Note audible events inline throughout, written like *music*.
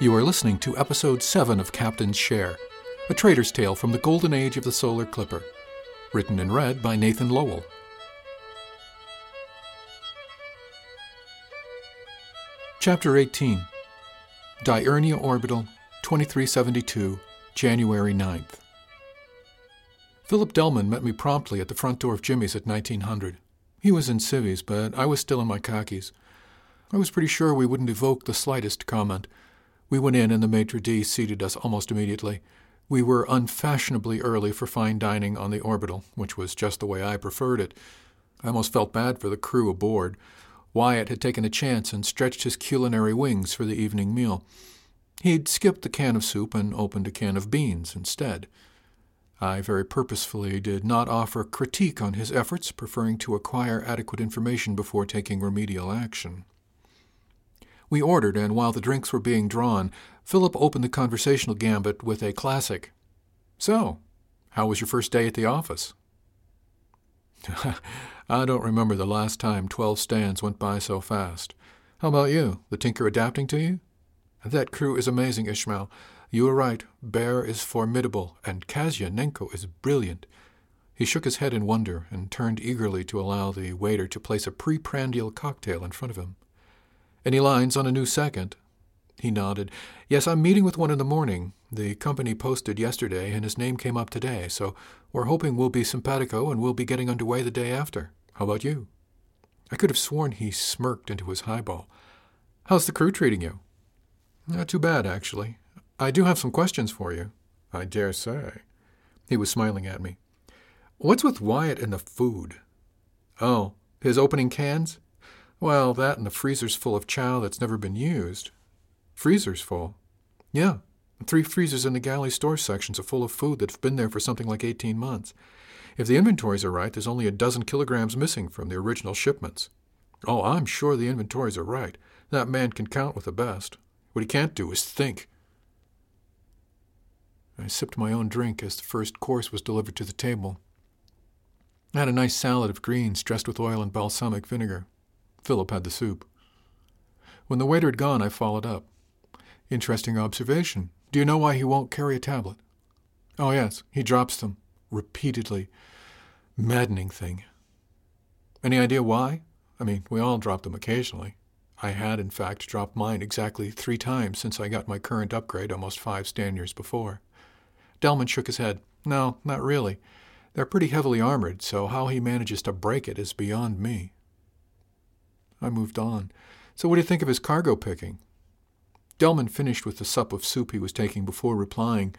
You are listening to episode 7 of Captain's Share, a trader's tale from the golden age of the solar clipper. Written and read by Nathan Lowell. Chapter 18 Diurnia Orbital, 2372, January 9th. Philip Delman met me promptly at the front door of Jimmy's at 1900. He was in civvies, but I was still in my khakis. I was pretty sure we wouldn't evoke the slightest comment. We went in, and the maitre d' seated us almost immediately. We were unfashionably early for fine dining on the orbital, which was just the way I preferred it. I almost felt bad for the crew aboard. Wyatt had taken a chance and stretched his culinary wings for the evening meal. He'd skipped the can of soup and opened a can of beans instead. I very purposefully did not offer critique on his efforts, preferring to acquire adequate information before taking remedial action. We ordered, and while the drinks were being drawn, Philip opened the conversational gambit with a classic. So, how was your first day at the office? *laughs* I don't remember the last time twelve stans went by so fast. How about you? The Tinker adapting to you? That crew is amazing, Ishmael. You are right. Bear is formidable, and Kazianenko is brilliant. He shook his head in wonder and turned eagerly to allow the waiter to place a pre-prandial cocktail in front of him. Any lines on a new second? He nodded. Yes, I'm meeting with one in the morning. The company posted yesterday, and his name came up today, so we're hoping we'll be simpatico and we'll be getting underway the day after. How about you? I could have sworn he smirked into his highball. How's the crew treating you? Not too bad, actually. I do have some questions for you. I dare say. He was smiling at me. What's with Wyatt and the food? Oh, his opening cans? Well, that and the freezer's full of chow that's never been used. Freezer's full? Yeah. Three freezers in the galley store sections are full of food that's been there for something like 18 months. If the inventories are right, there's only a dozen kilograms missing from the original shipments. Oh, I'm sure the inventories are right. That man can count with the best. What he can't do is think. I sipped my own drink as the first course was delivered to the table. I had a nice salad of greens dressed with oil and balsamic vinegar. Philip had the soup. When the waiter had gone, I followed up. Interesting observation. Do you know why he won't carry a tablet? Oh, yes, he drops them repeatedly. Maddening thing. Any idea why? I mean, we all drop them occasionally. I had, in fact, dropped mine exactly three times since I got my current upgrade almost five stan years before. Delman shook his head. No, not really. They're pretty heavily armored, so how he manages to break it is beyond me. I moved on. So what do you think of his cargo picking? Delman finished with the sup of soup he was taking before replying.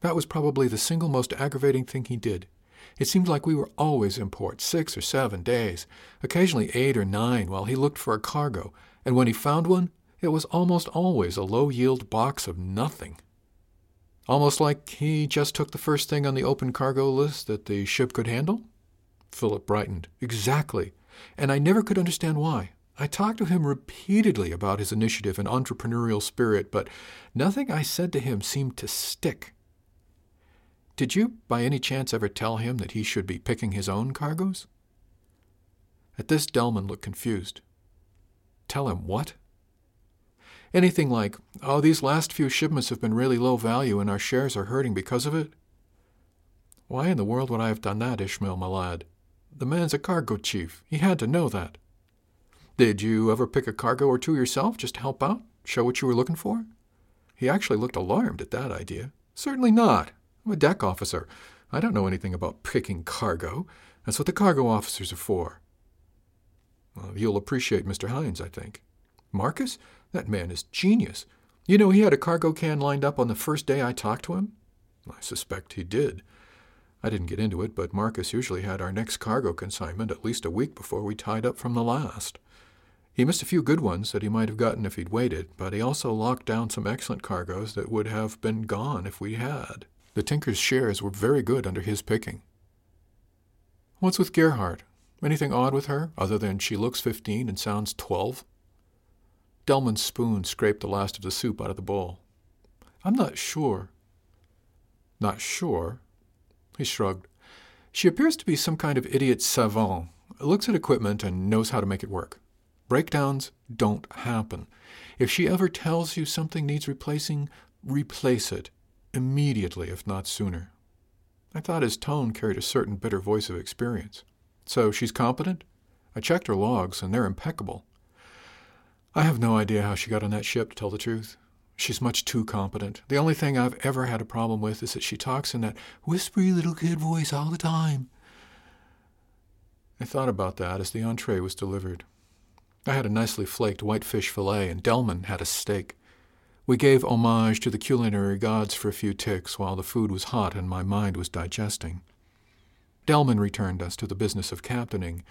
That was probably the single most aggravating thing he did. It seemed like we were always in port, six or seven days, occasionally eight or nine, while he looked for a cargo, and when he found one, it was almost always a low yield box of nothing. Almost like he just took the first thing on the open cargo list that the ship could handle? Philip brightened. Exactly and I never could understand why. I talked to him repeatedly about his initiative and entrepreneurial spirit, but nothing I said to him seemed to stick. Did you, by any chance, ever tell him that he should be picking his own cargoes? At this, Delman looked confused. Tell him what? Anything like, oh, these last few shipments have been really low value and our shares are hurting because of it? Why in the world would I have done that, Ishmael, my lad? The man's a cargo chief. He had to know that. Did you ever pick a cargo or two yourself just to help out? Show what you were looking for? He actually looked alarmed at that idea. Certainly not. I'm a deck officer. I don't know anything about picking cargo. That's what the cargo officers are for. Well, you'll appreciate Mr. Hines, I think. Marcus? That man is genius. You know, he had a cargo can lined up on the first day I talked to him? I suspect he did. I didn't get into it, but Marcus usually had our next cargo consignment at least a week before we tied up from the last. He missed a few good ones that he might have gotten if he'd waited, but he also locked down some excellent cargoes that would have been gone if we had. The Tinker's shares were very good under his picking. What's with Gerhardt? Anything odd with her, other than she looks fifteen and sounds twelve? Delman's spoon scraped the last of the soup out of the bowl. I'm not sure. Not sure? He shrugged. She appears to be some kind of idiot savant, looks at equipment and knows how to make it work. Breakdowns don't happen. If she ever tells you something needs replacing, replace it immediately, if not sooner. I thought his tone carried a certain bitter voice of experience. So she's competent? I checked her logs, and they're impeccable. I have no idea how she got on that ship, to tell the truth. She's much too competent. The only thing I've ever had a problem with is that she talks in that whispery little kid voice all the time. I thought about that as the entree was delivered. I had a nicely flaked whitefish fillet, and Delman had a steak. We gave homage to the culinary gods for a few ticks while the food was hot and my mind was digesting. Delman returned us to the business of captaining.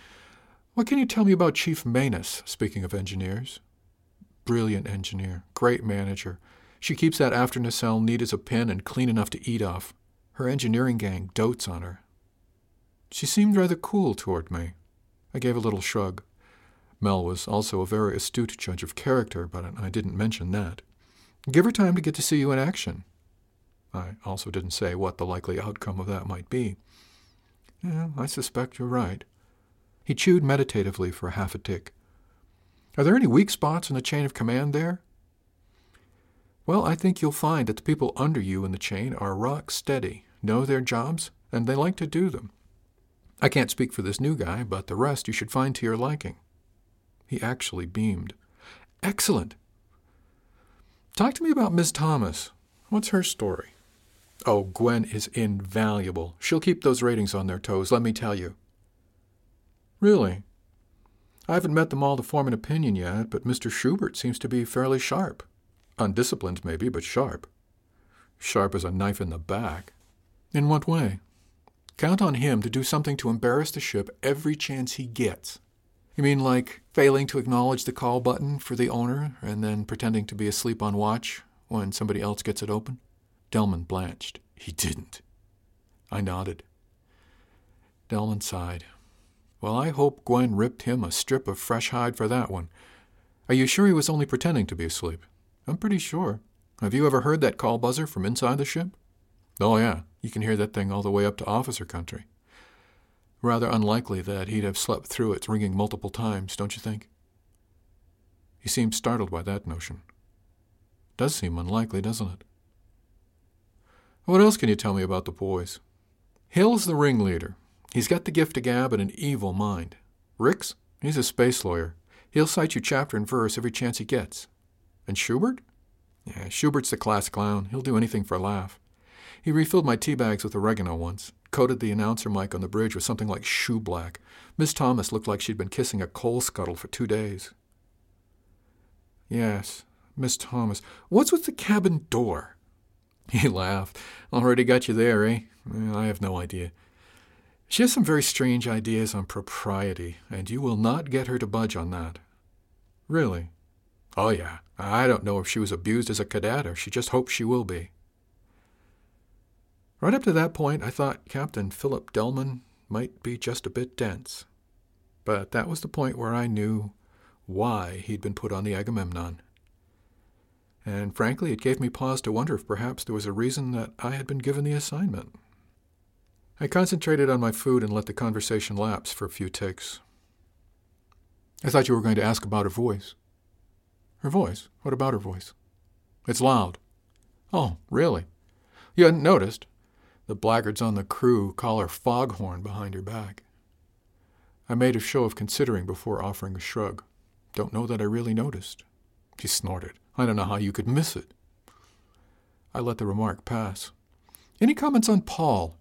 What can you tell me about Chief Manus, speaking of engineers? Brilliant engineer, great manager. She keeps that after nacelle neat as a pin and clean enough to eat off. Her engineering gang dotes on her. She seemed rather cool toward me. I gave a little shrug. Mel was also a very astute judge of character, but I didn't mention that. Give her time to get to see you in action. I also didn't say what the likely outcome of that might be. Yeah, I suspect you're right. He chewed meditatively for half a tick. Are there any weak spots in the chain of command there? Well, I think you'll find that the people under you in the chain are rock steady, know their jobs, and they like to do them. I can't speak for this new guy, but the rest you should find to your liking. He actually beamed. Excellent. Talk to me about Miss Thomas. What's her story? Oh, Gwen is invaluable. She'll keep those ratings on their toes, let me tell you. Really? I haven't met them all to form an opinion yet, but Mr. Schubert seems to be fairly sharp. Undisciplined, maybe, but sharp. Sharp as a knife in the back. In what way? Count on him to do something to embarrass the ship every chance he gets. You mean like failing to acknowledge the call button for the owner and then pretending to be asleep on watch when somebody else gets it open? Delman blanched. He didn't. I nodded. Delman sighed. Well, I hope Gwen ripped him a strip of fresh hide for that one. Are you sure he was only pretending to be asleep? I'm pretty sure. Have you ever heard that call buzzer from inside the ship? Oh, yeah. You can hear that thing all the way up to officer country. Rather unlikely that he'd have slept through its ringing multiple times, don't you think? He seemed startled by that notion. Does seem unlikely, doesn't it? What else can you tell me about the boys? Hill's the ringleader. He's got the gift of gab and an evil mind. Ricks? He's a space lawyer. He'll cite you chapter and verse every chance he gets. And Schubert? Yeah, Schubert's the class clown. He'll do anything for a laugh. He refilled my tea bags with oregano once, coated the announcer mic on the bridge with something like shoe black. Miss Thomas looked like she'd been kissing a coal scuttle for two days. Yes, Miss Thomas. What's with the cabin door? He laughed. Already got you there, eh? I have no idea. She has some very strange ideas on propriety, and you will not get her to budge on that. Really? Oh, yeah. I don't know if she was abused as a cadet or she just hopes she will be. Right up to that point, I thought Captain Philip Delman might be just a bit dense. But that was the point where I knew why he'd been put on the Agamemnon. And frankly, it gave me pause to wonder if perhaps there was a reason that I had been given the assignment. I concentrated on my food and let the conversation lapse for a few ticks. I thought you were going to ask about her voice. Her voice? What about her voice? It's loud. Oh, really? You hadn't noticed? The blackguards on the crew call her foghorn behind her back. I made a show of considering before offering a shrug. Don't know that I really noticed. She snorted. I don't know how you could miss it. I let the remark pass. Any comments on Paul?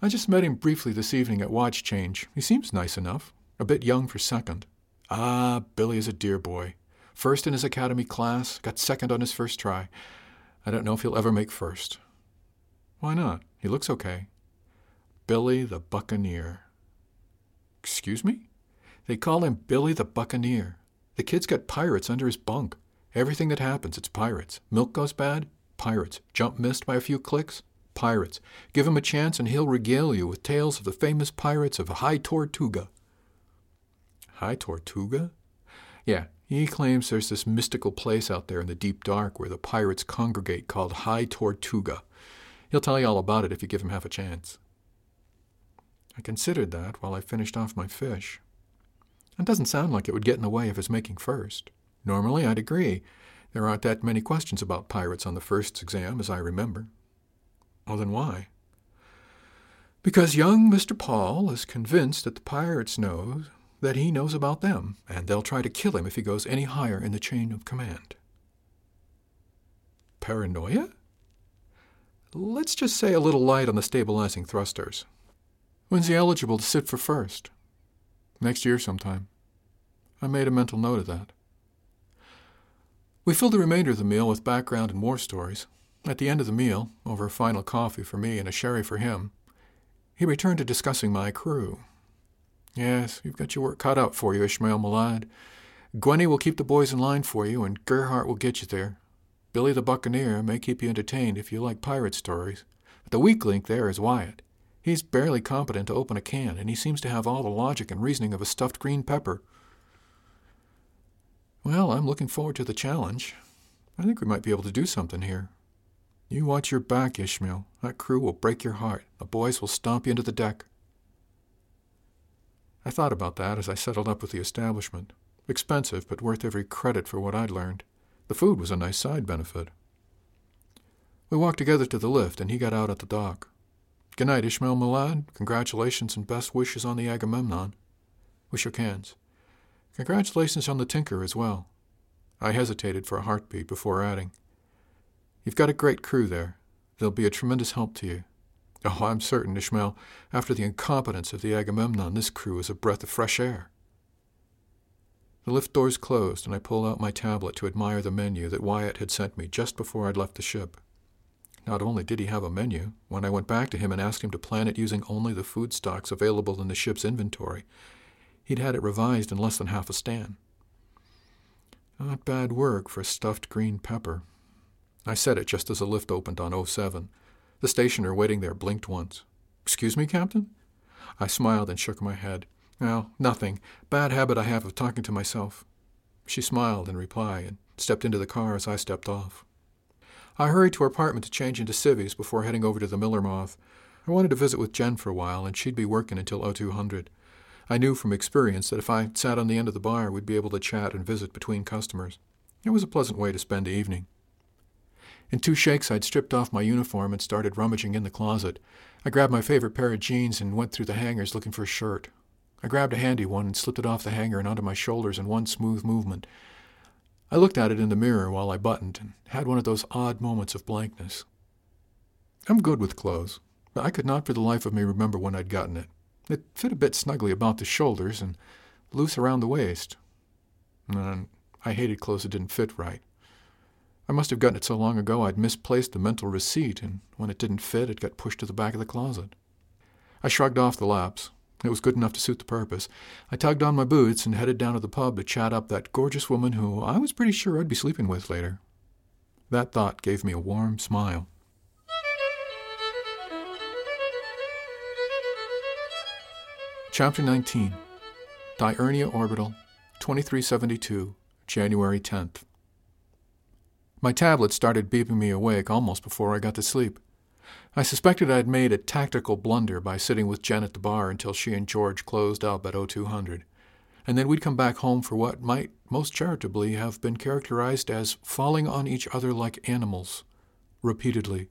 I just met him briefly this evening at watch change. He seems nice enough. A bit young for second. Ah, Billy is a dear boy. First in his academy class, got second on his first try. I don't know if he'll ever make first. Why not? He looks okay. Billy the Buccaneer. Excuse me? They call him Billy the Buccaneer. The kid's got pirates under his bunk. Everything that happens, it's pirates. Milk goes bad? Pirates. Jump missed by a few clicks? Pirates. Give him a chance and he'll regale you with tales of the famous pirates of High Tortuga. High Tortuga? Yeah, he claims there's this mystical place out there in the deep dark where the pirates congregate called High Tortuga. He'll tell you all about it if you give him half a chance. I considered that while I finished off my fish. That doesn't sound like it would get in the way of his making first. Normally, I'd agree. There aren't that many questions about pirates on the first exam, as I remember. Well, then why? Because young Mr. Paul is convinced that the pirates know that he knows about them, and they'll try to kill him if he goes any higher in the chain of command. Paranoia? Let's just say a little light on the stabilizing thrusters. When's he eligible to sit for first? Next year sometime. I made a mental note of that. We filled the remainder of the meal with background and war stories. At the end of the meal, over a final coffee for me and a sherry for him, he returned to discussing my crew. Yes, you've got your work cut out for you, Ishmael my lad. Gwenny will keep the boys in line for you, and Gerhardt will get you there. Billy the Buccaneer may keep you entertained if you like pirate stories. But the weak link there is Wyatt. He's barely competent to open a can, and he seems to have all the logic and reasoning of a stuffed green pepper. Well, I'm looking forward to the challenge. I think we might be able to do something here. You watch your back, Ishmael. That crew will break your heart. The boys will stomp you into the deck. I thought about that as I settled up with the establishment. Expensive, but worth every credit for what I'd learned. The food was a nice side benefit. We walked together to the lift, and he got out at the dock. Good night, Ishmael my lad. Congratulations and best wishes on the Agamemnon. We shook hands. Congratulations on the Tinker as well. I hesitated for a heartbeat before adding, You've got a great crew there. They'll be a tremendous help to you. Oh, I'm certain, Ishmael, after the incompetence of the Agamemnon, this crew is a breath of fresh air. The lift doors closed, and I pulled out my tablet to admire the menu that Wyatt had sent me just before I'd left the ship. Not only did he have a menu, when I went back to him and asked him to plan it using only the food stocks available in the ship's inventory, he'd had it revised in less than half a stan. Not bad work for a stuffed green pepper. I said it just as the lift opened on 07. The stationer waiting there blinked once. Excuse me, Captain? I smiled and shook my head. Well, nothing. Bad habit I have of talking to myself. She smiled in reply and stepped into the car as I stepped off. I hurried to her apartment to change into civvies before heading over to the Miller Moth. I wanted to visit with Jen for a while, and she'd be working until 0200. I knew from experience that if I sat on the end of the bar, we'd be able to chat and visit between customers. It was a pleasant way to spend the evening. In two shakes, I'd stripped off my uniform and started rummaging in the closet. I grabbed my favorite pair of jeans and went through the hangers looking for a shirt. I grabbed a handy one and slipped it off the hanger and onto my shoulders in one smooth movement. I looked at it in the mirror while I buttoned and had one of those odd moments of blankness. I'm good with clothes, but I could not for the life of me remember when I'd gotten it. It fit a bit snugly about the shoulders and loose around the waist. And I hated clothes that didn't fit right. I must have gotten it so long ago I'd misplaced the mental receipt, and when it didn't fit, it got pushed to the back of the closet. I shrugged off the lapse. It was good enough to suit the purpose. I tugged on my boots and headed down to the pub to chat up that gorgeous woman who I was pretty sure I'd be sleeping with later. That thought gave me a warm smile. Chapter 19 Diurnia Orbital, 2372, January 10th. My tablet started beeping me awake almost before I got to sleep. I suspected I'd made a tactical blunder by sitting with Jen at the bar until she and George closed up at 0200, and then we'd come back home for what might most charitably have been characterized as falling on each other like animals, repeatedly.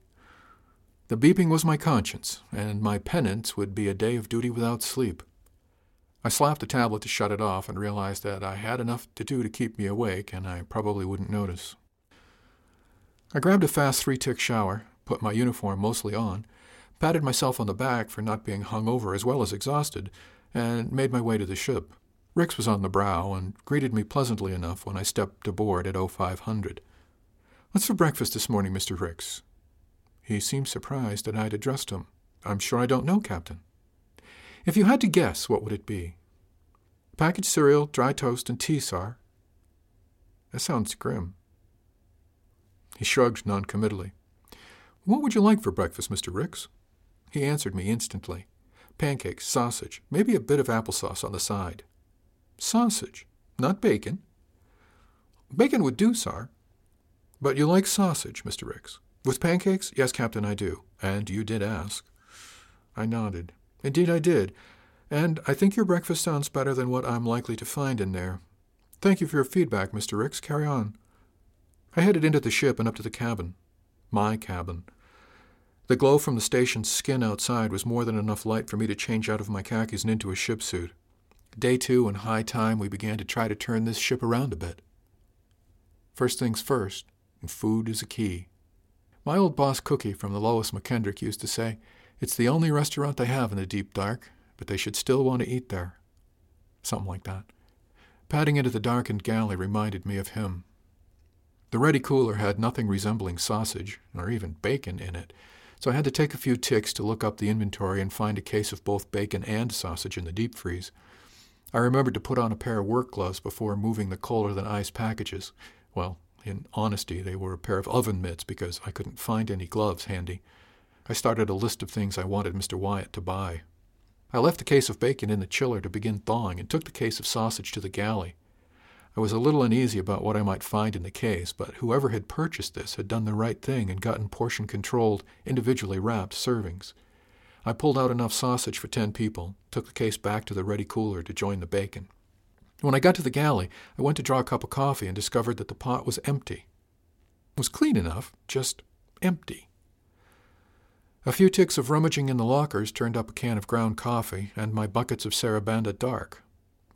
The beeping was my conscience, and my penance would be a day of duty without sleep. I slapped the tablet to shut it off and realized that I had enough to do to keep me awake, and I probably wouldn't notice. I grabbed a fast three tick shower, put my uniform mostly on, patted myself on the back for not being hung over as well as exhausted, and made my way to the ship. Ricks was on the brow and greeted me pleasantly enough when I stepped aboard at 0500. What's for breakfast this morning, Mr. Ricks? He seemed surprised that I'd addressed him. I'm sure I don't know, Captain. If you had to guess, what would it be? Packaged cereal, dry toast, and tea, sir. That sounds grim. He shrugged noncommittally. What would you like for breakfast, Mr. Ricks? He answered me instantly. Pancakes, sausage, maybe a bit of applesauce on the side. Sausage, not bacon. Bacon would do, sir. But you like sausage, Mr. Ricks. With pancakes? Yes, Captain, I do. And you did ask. I nodded. Indeed, I did. And I think your breakfast sounds better than what I'm likely to find in there. Thank you for your feedback, Mr. Ricks. Carry on. I headed into the ship and up to the cabin. My cabin. The glow from the station's skin outside was more than enough light for me to change out of my khakis and into a ship suit. Day two and high time, we began to try to turn this ship around a bit. First things first, and food is a key. My old boss Cookie from the Lois McKendrick used to say, It's the only restaurant they have in the deep dark, but they should still want to eat there. Something like that. Padding into the darkened galley reminded me of him. The ready cooler had nothing resembling sausage, or even bacon, in it, so I had to take a few ticks to look up the inventory and find a case of both bacon and sausage in the deep freeze. I remembered to put on a pair of work gloves before moving the colder than ice packages. Well, in honesty, they were a pair of oven mitts because I couldn't find any gloves handy. I started a list of things I wanted Mr. Wyatt to buy. I left the case of bacon in the chiller to begin thawing and took the case of sausage to the galley. I was a little uneasy about what I might find in the case, but whoever had purchased this had done the right thing and gotten portion controlled, individually wrapped servings. I pulled out enough sausage for ten people, took the case back to the ready cooler to join the bacon. When I got to the galley, I went to draw a cup of coffee and discovered that the pot was empty. It was clean enough, just empty. A few ticks of rummaging in the lockers turned up a can of ground coffee and my buckets of Sarabanda Dark.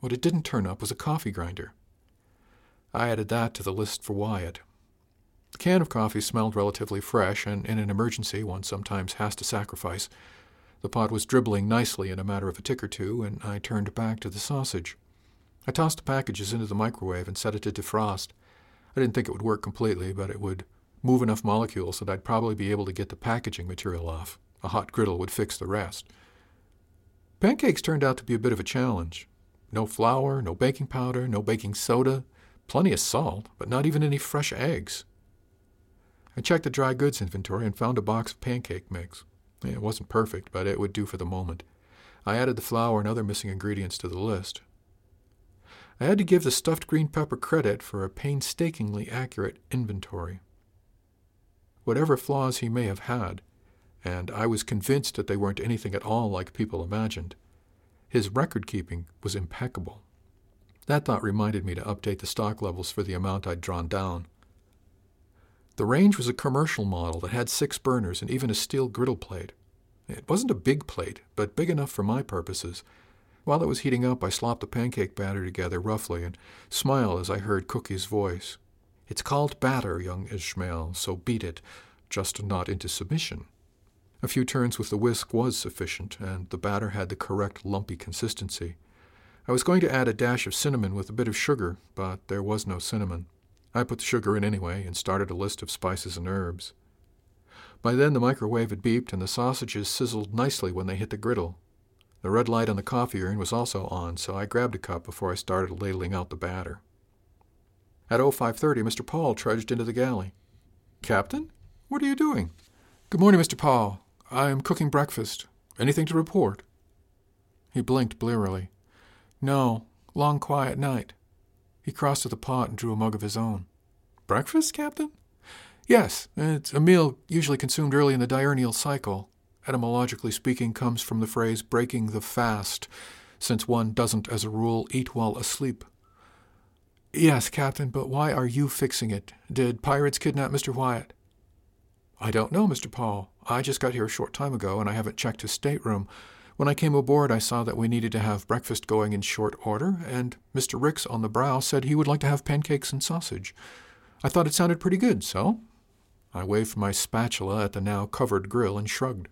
What it didn't turn up was a coffee grinder. I added that to the list for Wyatt. The can of coffee smelled relatively fresh, and in an emergency one sometimes has to sacrifice. The pot was dribbling nicely in a matter of a tick or two, and I turned back to the sausage. I tossed the packages into the microwave and set it to defrost. I didn't think it would work completely, but it would move enough molecules that I'd probably be able to get the packaging material off. A hot griddle would fix the rest. Pancakes turned out to be a bit of a challenge. No flour, no baking powder, no baking soda, Plenty of salt, but not even any fresh eggs. I checked the dry goods inventory and found a box of pancake mix. It wasn't perfect, but it would do for the moment. I added the flour and other missing ingredients to the list. I had to give the stuffed green pepper credit for a painstakingly accurate inventory. Whatever flaws he may have had, and I was convinced that they weren't anything at all like people imagined, his record keeping was impeccable. That thought reminded me to update the stock levels for the amount I'd drawn down. The range was a commercial model that had six burners and even a steel griddle plate. It wasn't a big plate, but big enough for my purposes. While it was heating up, I slopped the pancake batter together roughly and smiled as I heard Cookie's voice. It's called batter, young Ishmael, so beat it, just not into submission. A few turns with the whisk was sufficient, and the batter had the correct lumpy consistency. I was going to add a dash of cinnamon with a bit of sugar, but there was no cinnamon. I put the sugar in anyway and started a list of spices and herbs. By then the microwave had beeped and the sausages sizzled nicely when they hit the griddle. The red light on the coffee urn was also on, so I grabbed a cup before I started ladling out the batter. At 0530, Mr. Paul trudged into the galley. Captain? What are you doing? Good morning, Mr. Paul. I am cooking breakfast. Anything to report? He blinked blearily. No, long quiet night. He crossed to the pot and drew a mug of his own. Breakfast, Captain? Yes, it's a meal usually consumed early in the diurnal cycle. Etymologically speaking, comes from the phrase breaking the fast, since one doesn't, as a rule, eat while asleep. Yes, Captain, but why are you fixing it? Did pirates kidnap Mr. Wyatt? I don't know, Mr. Paul. I just got here a short time ago, and I haven't checked his stateroom. When I came aboard, I saw that we needed to have breakfast going in short order, and Mr. Ricks on the brow said he would like to have pancakes and sausage. I thought it sounded pretty good, so I waved my spatula at the now covered grill and shrugged.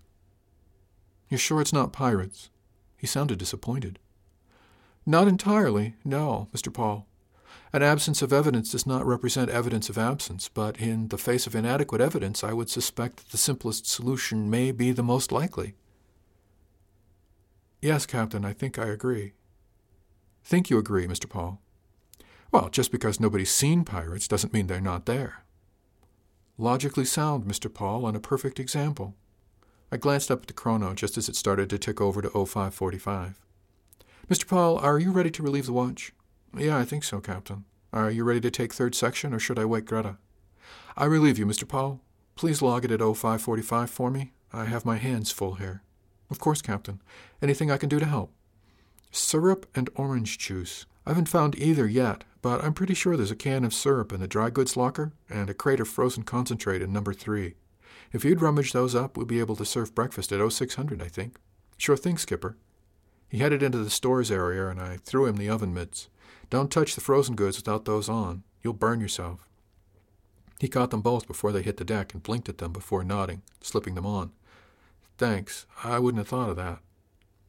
You're sure it's not pirates? He sounded disappointed. Not entirely, no, Mr. Paul. An absence of evidence does not represent evidence of absence, but in the face of inadequate evidence, I would suspect that the simplest solution may be the most likely. Yes, Captain, I think I agree. Think you agree, Mr. Paul? Well, just because nobody's seen pirates doesn't mean they're not there. Logically sound, Mr. Paul, and a perfect example. I glanced up at the chrono just as it started to tick over to 0545. Mr. Paul, are you ready to relieve the watch? Yeah, I think so, Captain. Are you ready to take third section, or should I wake Greta? I relieve you, Mr. Paul. Please log it at 0545 for me. I have my hands full here. Of course, Captain. Anything I can do to help? Syrup and orange juice. I haven't found either yet, but I'm pretty sure there's a can of syrup in the dry goods locker and a crate of frozen concentrate in number three. If you'd rummage those up, we'll be able to serve breakfast at 0600, I think. Sure thing, Skipper. He headed into the stores area, and I threw him the oven mitts. Don't touch the frozen goods without those on. You'll burn yourself. He caught them both before they hit the deck and blinked at them before nodding, slipping them on. Thanks. I wouldn't have thought of that.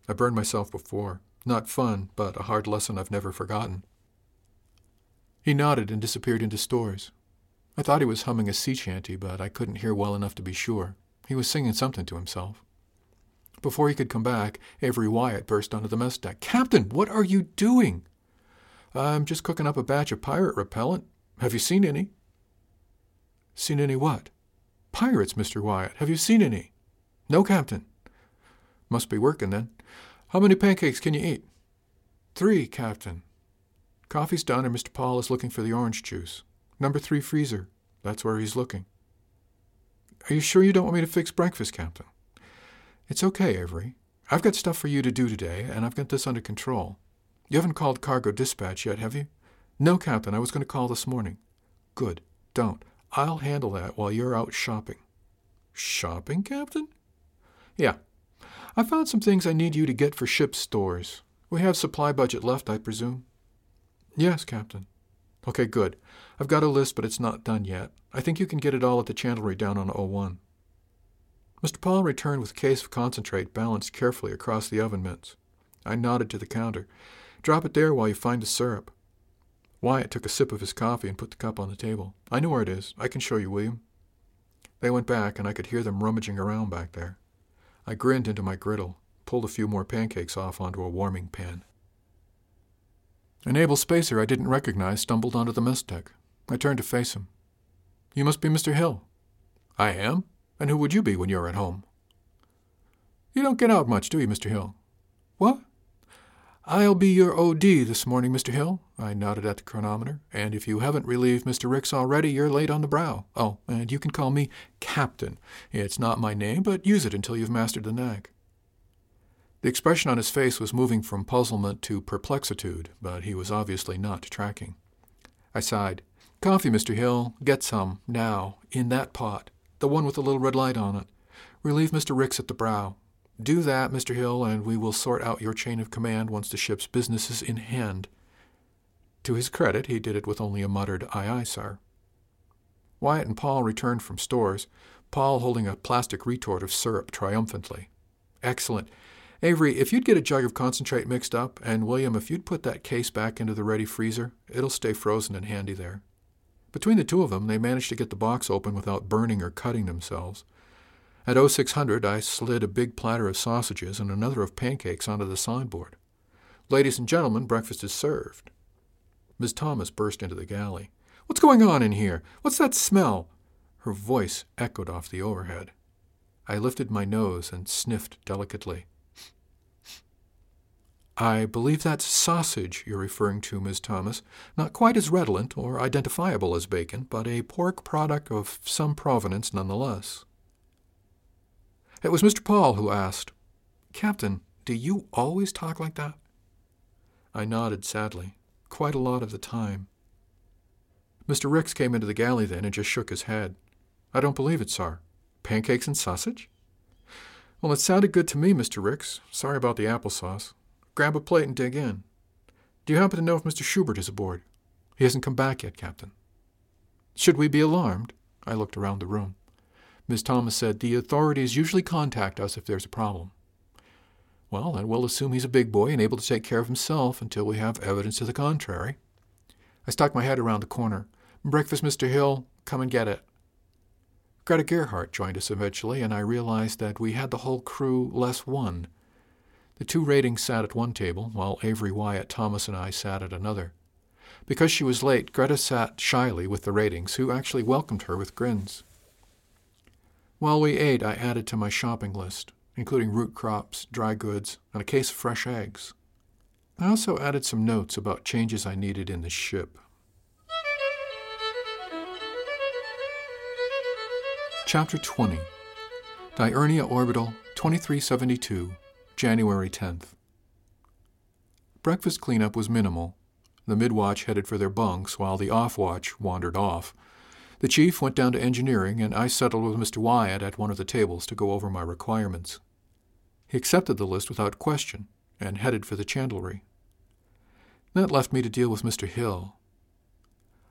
I burned myself before. Not fun, but a hard lesson I've never forgotten. He nodded and disappeared into stores. I thought he was humming a sea chanty, but I couldn't hear well enough to be sure. He was singing something to himself. Before he could come back, Avery Wyatt burst onto the mess deck. Captain, what are you doing? I'm just cooking up a batch of pirate repellent. Have you seen any? Seen any what? Pirates, Mr. Wyatt. Have you seen any? No, Captain. Must be working then. How many pancakes can you eat? Three, Captain. Coffee's done, and Mr. Paul is looking for the orange juice. Number three freezer. That's where he's looking. Are you sure you don't want me to fix breakfast, Captain? It's okay, Avery. I've got stuff for you to do today, and I've got this under control. You haven't called cargo dispatch yet, have you? No, Captain. I was going to call this morning. Good. Don't. I'll handle that while you're out shopping. Shopping, Captain? Yeah. I found some things I need you to get for ship stores. We have supply budget left, I presume. Yes, Captain. Okay, good. I've got a list, but it's not done yet. I think you can get it all at the chandlery down on 01. Mr. Paul returned with a case of concentrate balanced carefully across the oven mitts. I nodded to the counter. Drop it there while you find the syrup. Wyatt took a sip of his coffee and put the cup on the table. I know where it is. I can show you, William. They went back, and I could hear them rummaging around back there. I grinned into my griddle, pulled a few more pancakes off onto a warming pan. An able spacer I didn't recognize stumbled onto the mess deck. I turned to face him. You must be Mr. Hill. I am? And who would you be when you're at home? You don't get out much, do you, Mr. Hill? What? I'll be your OD this morning, Mr. Hill. I nodded at the chronometer. And if you haven't relieved Mr. Ricks already, you're late on the brow. Oh, and you can call me Captain. It's not my name, but use it until you've mastered the knack. The expression on his face was moving from puzzlement to perplexitude, but he was obviously not tracking. I sighed. Coffee, Mr. Hill. Get some, now, in that pot, the one with the little red light on it. Relieve Mr. Ricks at the brow. Do that, Mr. Hill, and we will sort out your chain of command once the ship's business is in hand. To his credit, he did it with only a muttered, Aye, aye, sir. Wyatt and Paul returned from stores, Paul holding a plastic retort of syrup triumphantly. Excellent. Avery, if you'd get a jug of concentrate mixed up, and William, if you'd put that case back into the ready freezer, it'll stay frozen and handy there. Between the two of them, they managed to get the box open without burning or cutting themselves. At 0600, I slid a big platter of sausages and another of pancakes onto the sideboard. Ladies and gentlemen, breakfast is served. Miss Thomas burst into the galley. What's going on in here? What's that smell? Her voice echoed off the overhead. I lifted my nose and sniffed delicately. I believe that's sausage you're referring to, Miss Thomas. Not quite as redolent or identifiable as bacon, but a pork product of some provenance nonetheless. It was Mr. Paul who asked, Captain, do you always talk like that? I nodded sadly, quite a lot of the time. Mr. Ricks came into the galley then and just shook his head. I don't believe it, sir. Pancakes and sausage? Well, it sounded good to me, Mr. Ricks. Sorry about the applesauce. Grab a plate and dig in. Do you happen to know if Mr. Schubert is aboard? He hasn't come back yet, Captain. Should we be alarmed? I looked around the room. Miss Thomas said, The authorities usually contact us if there's a problem. Well, then we'll assume he's a big boy and able to take care of himself until we have evidence to the contrary. I stuck my head around the corner. Breakfast, Mr. Hill. Come and get it. Greta Gerhardt joined us eventually, and I realized that we had the whole crew less one. The two ratings sat at one table, while Avery Wyatt, Thomas, and I sat at another. Because she was late, Greta sat shyly with the ratings, who actually welcomed her with grins. While we ate, I added to my shopping list, including root crops, dry goods, and a case of fresh eggs. I also added some notes about changes I needed in the ship. Chapter 20 Diurnia Orbital 2372 January 10th. Breakfast cleanup was minimal. The mid-watch headed for their bunks, while the off-watch wandered off. The chief went down to engineering, and I settled with Mr. Wyatt at one of the tables to go over my requirements. He accepted the list without question and headed for the chandlery. That left me to deal with Mr. Hill.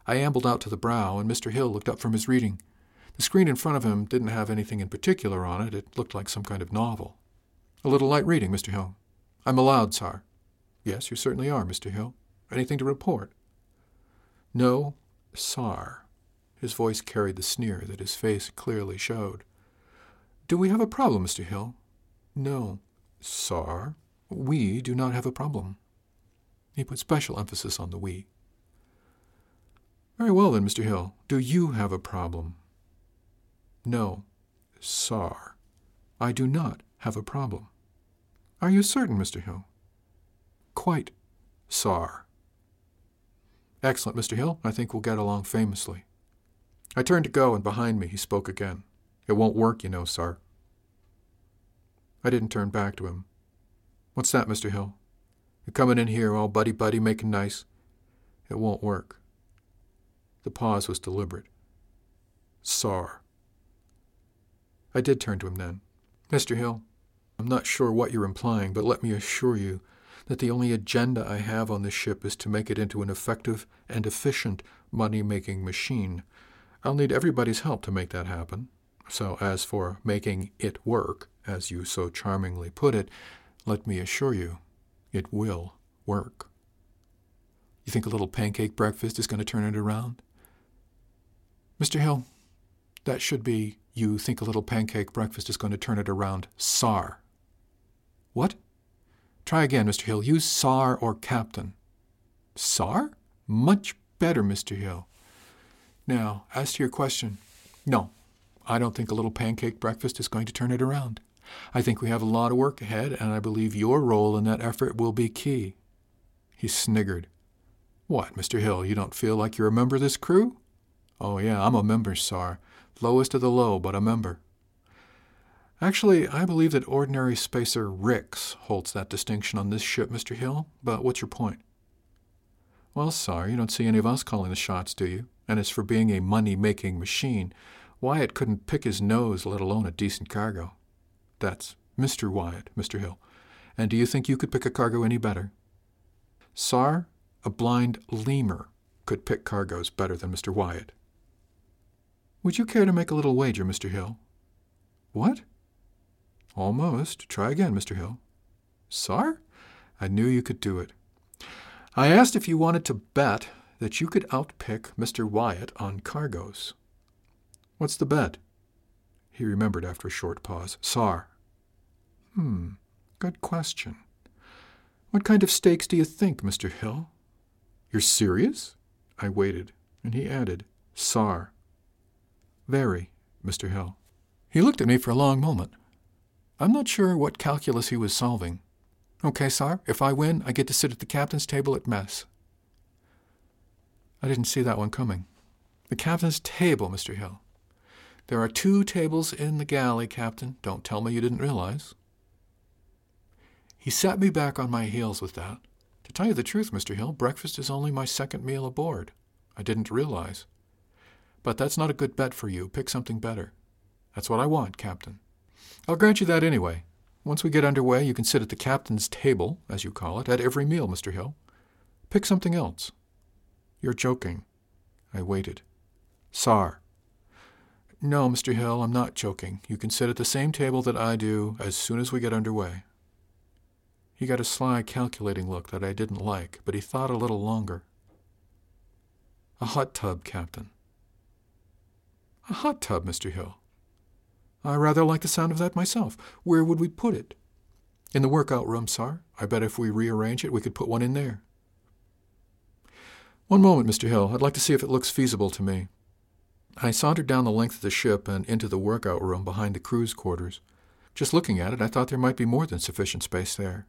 I ambled out to the brow, and Mr. Hill looked up from his reading. The screen in front of him didn't have anything in particular on it. It looked like some kind of novel. A little light reading, Mr. Hill. I'm allowed, sir. Yes, you certainly are, Mr. Hill. Anything to report? No, sir. His voice carried the sneer that his face clearly showed. Do we have a problem, Mr. Hill? No, sir. We do not have a problem. He put special emphasis on the we. Very well, then, Mr. Hill. Do you have a problem? No, sir. I do not have a problem. Are you certain, Mr. Hill? Quite, sir. Excellent, Mr. Hill. I think we'll get along famously. I turned to go, and behind me he spoke again. It won't work, you know, sir. I didn't turn back to him. What's that, Mr. Hill? You're coming in here all buddy-buddy, making nice. It won't work. The pause was deliberate. Sar. I did turn to him then. Mr. Hill, I'm not sure what you're implying, but let me assure you that the only agenda I have on this ship is to make it into an effective and efficient money-making machine. I'll need everybody's help to make that happen. So as for making it work, as you so charmingly put it, let me assure you, it will work. You think a little pancake breakfast is going to turn it around? Mr. Hill, that should be you think a little pancake breakfast is going to turn it around, SAR. What? Try again, Mr. Hill. Use SAR or Captain. SAR? Much better, Mr. Hill. Now, as to your question, no, I don't think a little pancake breakfast is going to turn it around. I think we have a lot of work ahead, and I believe your role in that effort will be key. He sniggered. What, Mr. Hill, you don't feel like you're a member of this crew? Oh, yeah, I'm a member, sir. Lowest of the low, but a member. Actually, I believe that ordinary spacer Ricks holds that distinction on this ship, Mr. Hill, but what's your point? Well, sir, you don't see any of us calling the shots, do you? And as for being a money-making machine, Wyatt couldn't pick his nose, let alone a decent cargo. That's Mr. Wyatt, Mr. Hill. And do you think you could pick a cargo any better? Sar, a blind lemur could pick cargoes better than Mr. Wyatt. Would you care to make a little wager, Mr. Hill? What? Almost. Try again, Mr. Hill. Sar? I knew you could do it. I asked if you wanted to bet that you could outpick Mr. Wyatt on cargoes. What's the bet? He remembered after a short pause. Sar. Hmm, good question. What kind of stakes do you think, Mr. Hill? You're serious? I waited, and he added, Sar. Very, Mr. Hill. He looked at me for a long moment. I'm not sure what calculus he was solving. Okay, Sar, if I win, I get to sit at the captain's table at mess. I didn't see that one coming. The captain's table, Mr. Hill. There are two tables in the galley, Captain. Don't tell me you didn't realize. He set me back on my heels with that. To tell you the truth, Mr. Hill, breakfast is only my second meal aboard. I didn't realize. But that's not a good bet for you. Pick something better. That's what I want, Captain. I'll grant you that anyway. Once we get underway, you can sit at the captain's table, as you call it, at every meal, Mr. Hill. Pick something else. You're joking. I waited. Sar, no, Mr. Hill, I'm not joking. You can sit at the same table that I do as soon as we get underway. He got a sly, calculating look that I didn't like, but he thought a little longer. A hot tub, Captain. A hot tub, Mr. Hill. I rather like the sound of that myself. Where would we put it? In the workout room, sir. I bet if we rearrange it, we could put one in there. One moment, Mr. Hill. I'd like to see if it looks feasible to me. I sauntered down the length of the ship and into the workout room behind the crew's quarters. Just looking at it, I thought there might be more than sufficient space there.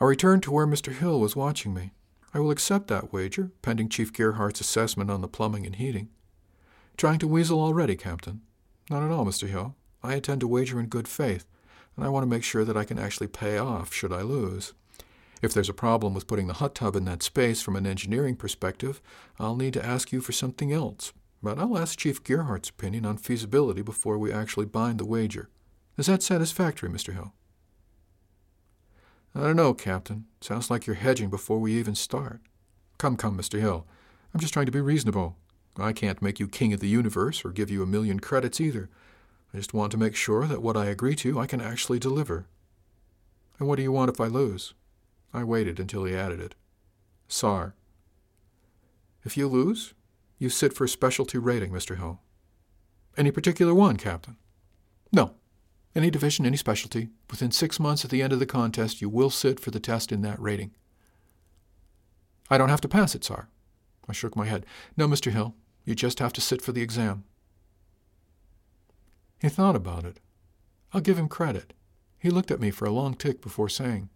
I returned to where Mr. Hill was watching me. I will accept that wager, pending Chief Gerhardt's assessment on the plumbing and heating. Trying to weasel already, Captain? Not at all, Mr. Hill. I intend to wager in good faith, and I want to make sure that I can actually pay off should I lose. If there's a problem with putting the hot tub in that space from an engineering perspective, I'll need to ask you for something else. But I'll ask Chief Gerhardt's opinion on feasibility before we actually bind the wager. Is that satisfactory, Mr. Hill? I don't know, Captain. Sounds like you're hedging before we even start. Come, come, Mr. Hill. I'm just trying to be reasonable. I can't make you king of the universe or give you a million credits either. I just want to make sure that what I agree to I can actually deliver. And what do you want if I lose? I waited until he added it. SAR. If you lose, you sit for a specialty rating, Mr. Hill. Any particular one, Captain? No. Any division, any specialty. Within six months at the end of the contest, you will sit for the test in that rating. I don't have to pass it, sir. I shook my head. No, Mr. Hill. You just have to sit for the exam. He thought about it. I'll give him credit. He looked at me for a long tick before saying,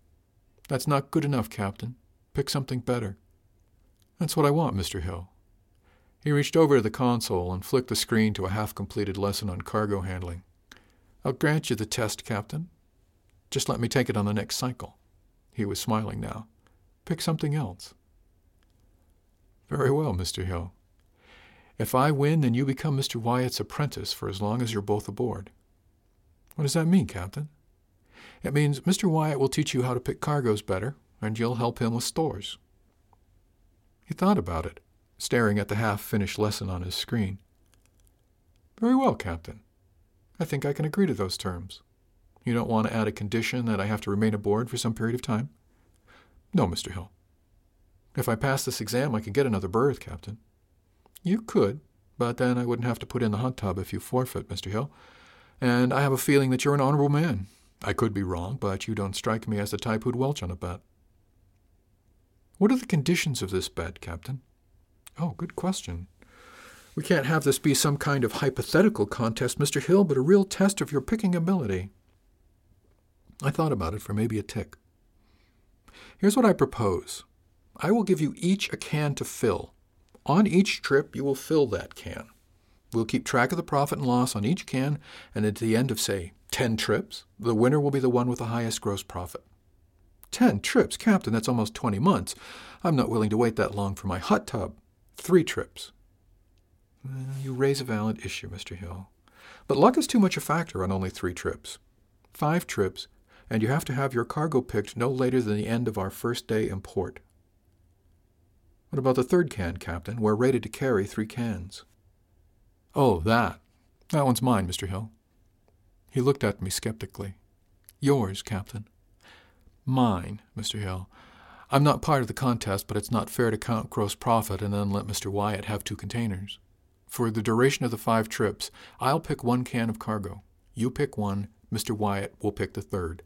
That's not good enough, Captain. Pick something better. That's what I want, Mr. Hill. He reached over to the console and flicked the screen to a half completed lesson on cargo handling. I'll grant you the test, Captain. Just let me take it on the next cycle. He was smiling now. Pick something else. Very well, Mr. Hill. If I win, then you become Mr. Wyatt's apprentice for as long as you're both aboard. What does that mean, Captain? It means Mr. Wyatt will teach you how to pick cargoes better, and you'll help him with stores. He thought about it, staring at the half finished lesson on his screen. Very well, Captain. I think I can agree to those terms. You don't want to add a condition that I have to remain aboard for some period of time? No, Mr. Hill. If I pass this exam, I could get another berth, Captain. You could, but then I wouldn't have to put in the hot tub if you forfeit, Mr. Hill. And I have a feeling that you're an honorable man. I could be wrong, but you don't strike me as the type who'd welch on a bet. What are the conditions of this bet, Captain? Oh, good question. We can't have this be some kind of hypothetical contest, Mr. Hill, but a real test of your picking ability. I thought about it for maybe a tick. Here's what I propose I will give you each a can to fill, on each trip, you will fill that can. We'll keep track of the profit and loss on each can, and at the end of, say, 10 trips, the winner will be the one with the highest gross profit. 10 trips, Captain, that's almost 20 months. I'm not willing to wait that long for my hot tub. Three trips. You raise a valid issue, Mr. Hill. But luck is too much a factor on only three trips. Five trips, and you have to have your cargo picked no later than the end of our first day in port. What about the third can, Captain? We're rated to carry three cans. Oh, that. That one's mine, Mr. Hill. He looked at me skeptically. Yours, Captain. Mine, Mr. Hill. I'm not part of the contest, but it's not fair to count gross profit and then let Mr. Wyatt have two containers. For the duration of the five trips, I'll pick one can of cargo. You pick one, Mr. Wyatt will pick the third.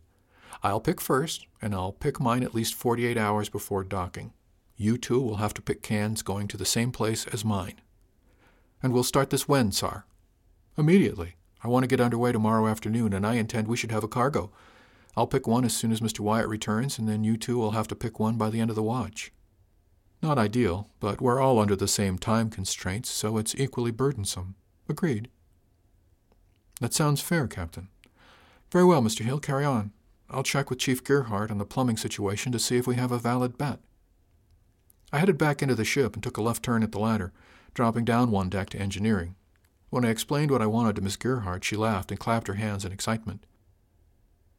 I'll pick first, and I'll pick mine at least 48 hours before docking. You two will have to pick cans going to the same place as mine. And we'll start this when, Sar? Immediately. I want to get underway tomorrow afternoon, and I intend we should have a cargo. I'll pick one as soon as Mr. Wyatt returns, and then you two will have to pick one by the end of the watch. Not ideal, but we're all under the same time constraints, so it's equally burdensome. Agreed. That sounds fair, Captain. Very well, Mr. Hill, carry on. I'll check with Chief Gerhardt on the plumbing situation to see if we have a valid bet. I headed back into the ship and took a left turn at the ladder, dropping down one deck to engineering. When I explained what I wanted to Miss Gerhardt, she laughed and clapped her hands in excitement.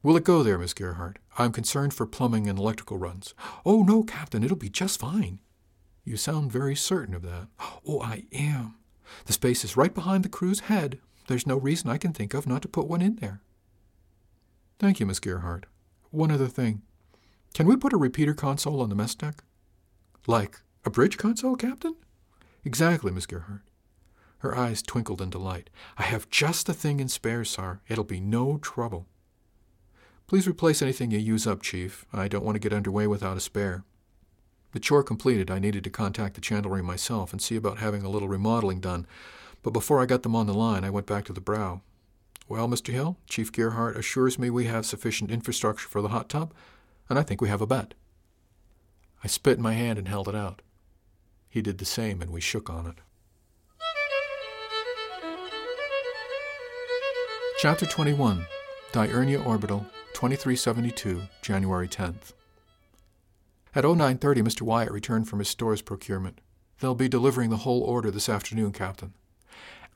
Will it go there, Miss Gerhardt? I'm concerned for plumbing and electrical runs. Oh, no, Captain, it'll be just fine. You sound very certain of that. Oh, I am. The space is right behind the crew's head. There's no reason I can think of not to put one in there. Thank you, Miss Gerhardt. One other thing. Can we put a repeater console on the mess deck? Like a bridge console, Captain? Exactly, Miss Gerhardt. Her eyes twinkled in delight. I have just the thing in spare, sir. It'll be no trouble. Please replace anything you use up, Chief. I don't want to get underway without a spare. The chore completed, I needed to contact the chandlery myself and see about having a little remodeling done, but before I got them on the line, I went back to the brow. Well, Mr. Hill, Chief Gerhardt assures me we have sufficient infrastructure for the hot tub, and I think we have a bet. I spit in my hand and held it out. He did the same, and we shook on it. Chapter 21 Diurnia Orbital, 2372, January 10th. At 0930, Mr. Wyatt returned from his store's procurement. They'll be delivering the whole order this afternoon, Captain.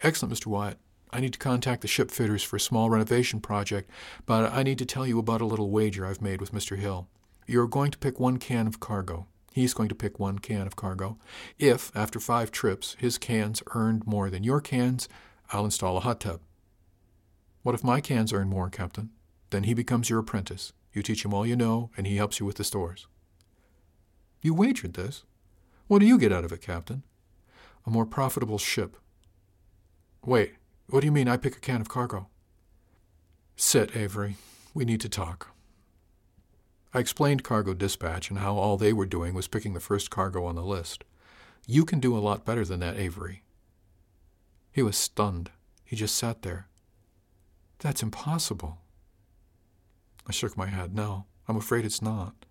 Excellent, Mr. Wyatt. I need to contact the ship fitters for a small renovation project, but I need to tell you about a little wager I've made with Mr. Hill. You're going to pick one can of cargo. He's going to pick one can of cargo. If, after five trips, his cans earned more than your cans, I'll install a hot tub. What if my cans earn more, Captain? Then he becomes your apprentice. You teach him all you know, and he helps you with the stores. You wagered this? What do you get out of it, Captain? A more profitable ship. Wait, what do you mean I pick a can of cargo? Sit, Avery. We need to talk. I explained cargo dispatch and how all they were doing was picking the first cargo on the list. You can do a lot better than that, Avery. He was stunned. He just sat there. That's impossible. I shook my head. No, I'm afraid it's not.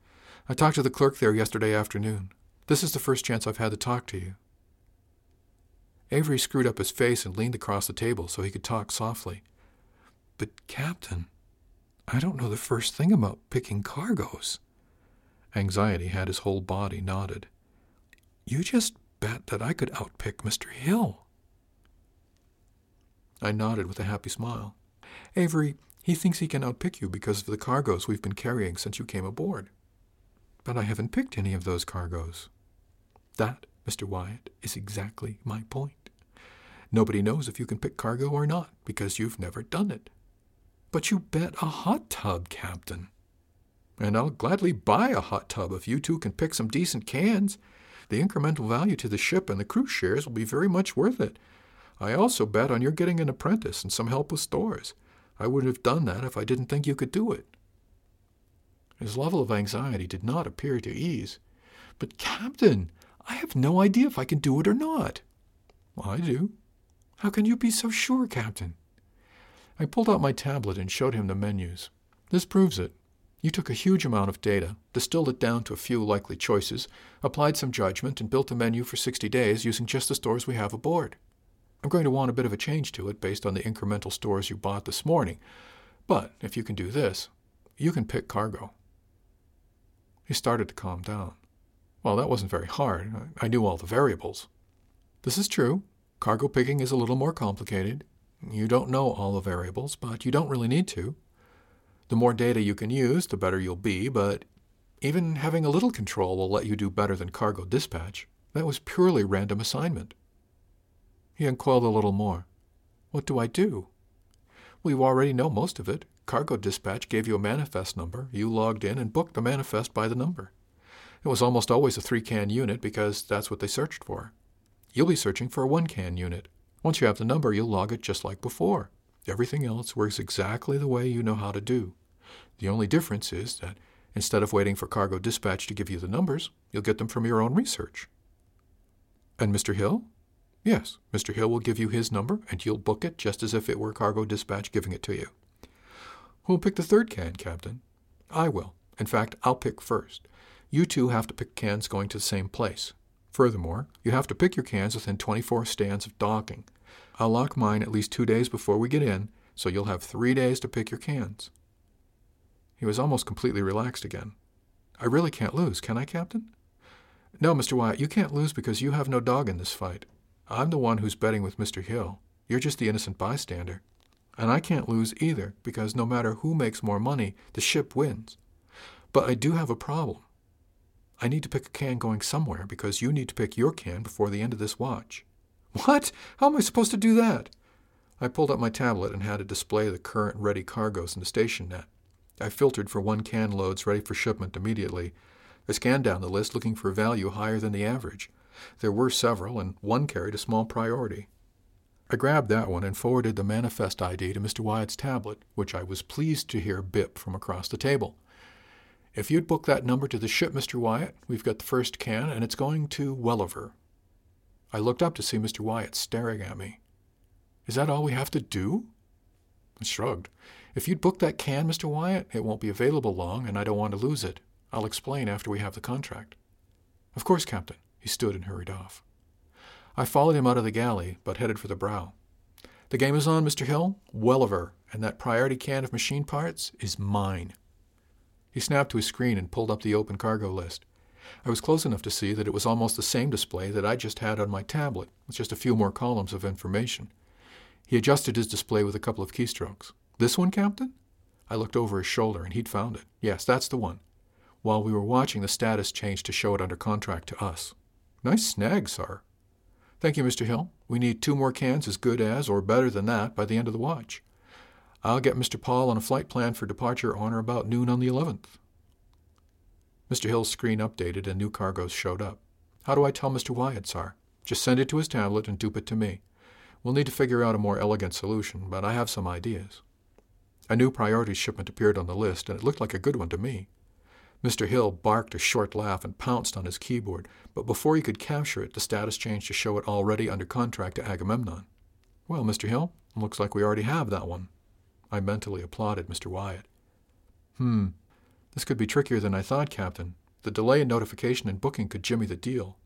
I talked to the clerk there yesterday afternoon. This is the first chance I've had to talk to you. Avery screwed up his face and leaned across the table so he could talk softly. But, Captain, I don't know the first thing about picking cargoes. Anxiety had his whole body knotted. You just bet that I could outpick Mr. Hill. I nodded with a happy smile. Avery, he thinks he can outpick you because of the cargoes we've been carrying since you came aboard. But I haven't picked any of those cargoes. That, Mr. Wyatt, is exactly my point. Nobody knows if you can pick cargo or not because you've never done it. But you bet a hot tub, Captain. And I'll gladly buy a hot tub if you two can pick some decent cans. The incremental value to the ship and the crew shares will be very much worth it. I also bet on your getting an apprentice and some help with stores. I wouldn't have done that if I didn't think you could do it. His level of anxiety did not appear to ease. But, Captain, I have no idea if I can do it or not. I do. How can you be so sure, Captain? I pulled out my tablet and showed him the menus. This proves it. You took a huge amount of data, distilled it down to a few likely choices, applied some judgment, and built a menu for 60 days using just the stores we have aboard. I'm going to want a bit of a change to it based on the incremental stores you bought this morning. But if you can do this, you can pick cargo. He started to calm down. Well, that wasn't very hard. I knew all the variables. This is true. Cargo picking is a little more complicated. You don't know all the variables, but you don't really need to. The more data you can use, the better you'll be, but even having a little control will let you do better than cargo dispatch. That was purely random assignment. He uncoiled a little more. What do I do? Well, you already know most of it. Cargo dispatch gave you a manifest number. You logged in and booked the manifest by the number. It was almost always a three can unit because that's what they searched for. You'll be searching for a one can unit. Once you have the number, you'll log it just like before. Everything else works exactly the way you know how to do. The only difference is that instead of waiting for cargo dispatch to give you the numbers, you'll get them from your own research. And Mr. Hill? Yes, Mr. Hill will give you his number, and you'll book it just as if it were cargo dispatch giving it to you. Who'll pick the third can, Captain? I will. In fact, I'll pick first. You two have to pick cans going to the same place. Furthermore, you have to pick your cans within 24 stans of docking. I'll lock mine at least two days before we get in, so you'll have three days to pick your cans. He was almost completely relaxed again. I really can't lose, can I, Captain? No, Mr. Wyatt, you can't lose because you have no dog in this fight. I'm the one who's betting with Mr. Hill. You're just the innocent bystander. And I can't lose either, because no matter who makes more money, the ship wins. But I do have a problem. I need to pick a can going somewhere because you need to pick your can before the end of this watch. What? How am I supposed to do that? I pulled up my tablet and had it display the current ready cargoes in the station net. I filtered for one can loads ready for shipment immediately. I scanned down the list looking for a value higher than the average. There were several, and one carried a small priority. I grabbed that one and forwarded the manifest ID to Mr. Wyatt's tablet, which I was pleased to hear bip from across the table. If you'd book that number to the ship, Mr. Wyatt, we've got the first can, and it's going to Welliver. I looked up to see Mr. Wyatt staring at me. Is that all we have to do? I shrugged. If you'd book that can, Mr. Wyatt, it won't be available long, and I don't want to lose it. I'll explain after we have the contract. Of course, Captain. He stood and hurried off. I followed him out of the galley, but headed for the brow. The game is on, Mr. Hill. Welliver, and that priority can of machine parts is mine. He snapped to his screen and pulled up the open cargo list. I was close enough to see that it was almost the same display that I just had on my tablet, with just a few more columns of information. He adjusted his display with a couple of keystrokes. This one, Captain? I looked over his shoulder, and he'd found it. Yes, that's the one. While we were watching, the status changed to show it under contract to us. Nice snag, sir. Thank you, Mr. Hill. We need two more cans as good as, or better than that, by the end of the watch. I'll get Mr. Paul on a flight plan for departure on or about noon on the 11th. Mr. Hill's screen updated and new cargoes showed up. How do I tell Mr. Wyatt, sir? Just send it to his tablet and dupe it to me. We'll need to figure out a more elegant solution, but I have some ideas. A new priority shipment appeared on the list, and it looked like a good one to me. Mr. Hill barked a short laugh and pounced on his keyboard, but before he could capture it, the status changed to show it already under contract to Agamemnon. Well, Mr. Hill, looks like we already have that one. I mentally applauded Mr. Wyatt. Hmm, this could be trickier than I thought, Captain. The delay in notification and booking could jimmy the deal.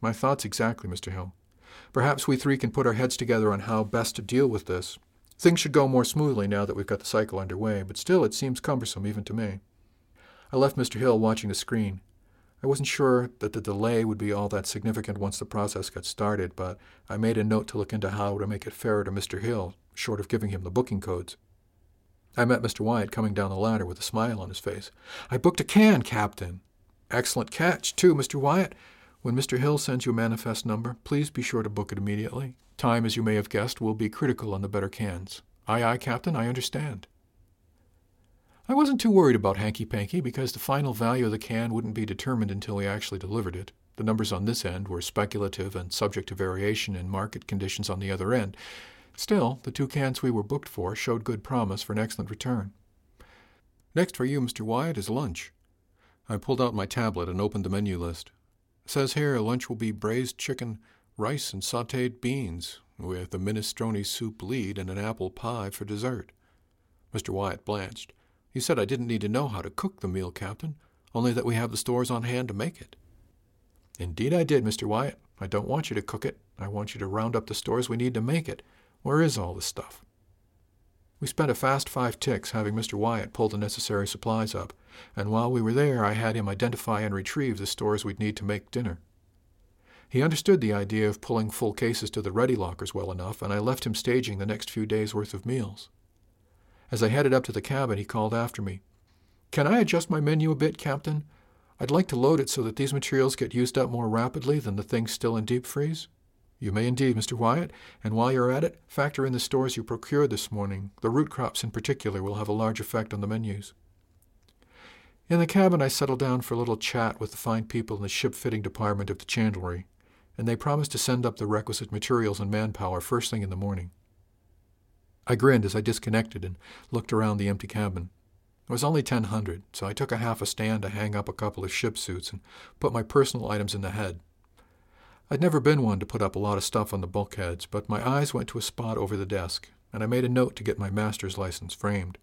My thoughts exactly, Mr. Hill. Perhaps we three can put our heads together on how best to deal with this. Things should go more smoothly now that we've got the cycle underway, but still it seems cumbersome even to me. I left Mr. Hill watching the screen. I wasn't sure that the delay would be all that significant once the process got started, but I made a note to look into how to make it fairer to Mr. Hill, short of giving him the booking codes. I met Mr. Wyatt coming down the ladder with a smile on his face. I booked a can, Captain. Excellent catch, too, Mr. Wyatt. When Mr. Hill sends you a manifest number, please be sure to book it immediately. Time, as you may have guessed, will be critical on the better cans. Aye, aye, Captain, I understand. I wasn't too worried about Hanky Panky because the final value of the can wouldn't be determined until we actually delivered it. The numbers on this end were speculative and subject to variation in market conditions on the other end, Still, the two cans we were booked for showed good promise for an excellent return. Next for you, Mr. Wyatt, is lunch. I pulled out my tablet and opened the menu list. It says here lunch will be braised chicken, rice, and sauteed beans, with a minestrone soup lead and an apple pie for dessert. Mr. Wyatt blanched. You said I didn't need to know how to cook the meal, Captain, only that we have the stores on hand to make it. Indeed I did, Mr. Wyatt. I don't want you to cook it. I want you to round up the stores we need to make it, where is all this stuff? We spent a fast five ticks having Mr. Wyatt pull the necessary supplies up, and while we were there I had him identify and retrieve the stores we'd need to make dinner. He understood the idea of pulling full cases to the ready lockers well enough, and I left him staging the next few days' worth of meals. As I headed up to the cabin, he called after me. Can I adjust my menu a bit, Captain? I'd like to load it so that these materials get used up more rapidly than the things still in deep freeze. You may indeed, Mr. Wyatt, and while you're at it, factor in the stores you procured this morning. The root crops in particular will have a large effect on the menus. In the cabin, I settled down for a little chat with the fine people in the ship fitting department of the chandlery, and they promised to send up the requisite materials and manpower first thing in the morning. I grinned as I disconnected and looked around the empty cabin. It was only ten hundred, so I took a half a stan to hang up a couple of ship suits and put my personal items in the head. I'd never been one to put up a lot of stuff on the bulkheads, but my eyes went to a spot over the desk, and I made a note to get my master's license framed.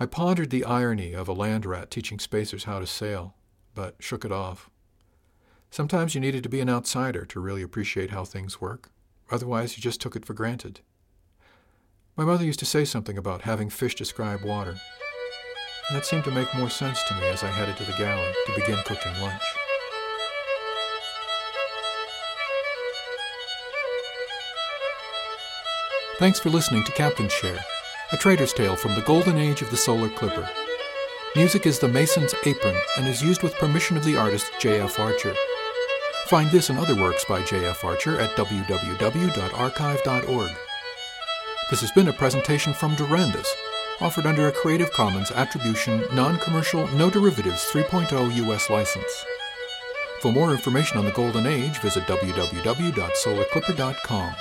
I pondered the irony of a land rat teaching spacers how to sail, but shook it off. Sometimes you needed to be an outsider to really appreciate how things work. Otherwise, you just took it for granted. My mother used to say something about having fish describe water. And that seemed to make more sense to me as I headed to the galley to begin cooking lunch. Thanks for listening to Captain's Share, a trader's tale from the golden age of the solar clipper. Music is The Mason's Apron and is used with permission of the artist J.F. Archer. Find this and other works by J.F. Archer at www.archive.org. This has been a presentation from Durandus, offered under a Creative Commons Attribution, Non-Commercial, No Derivatives 3.0 U.S. license. For more information on the Golden Age, visit www.solarclipper.com.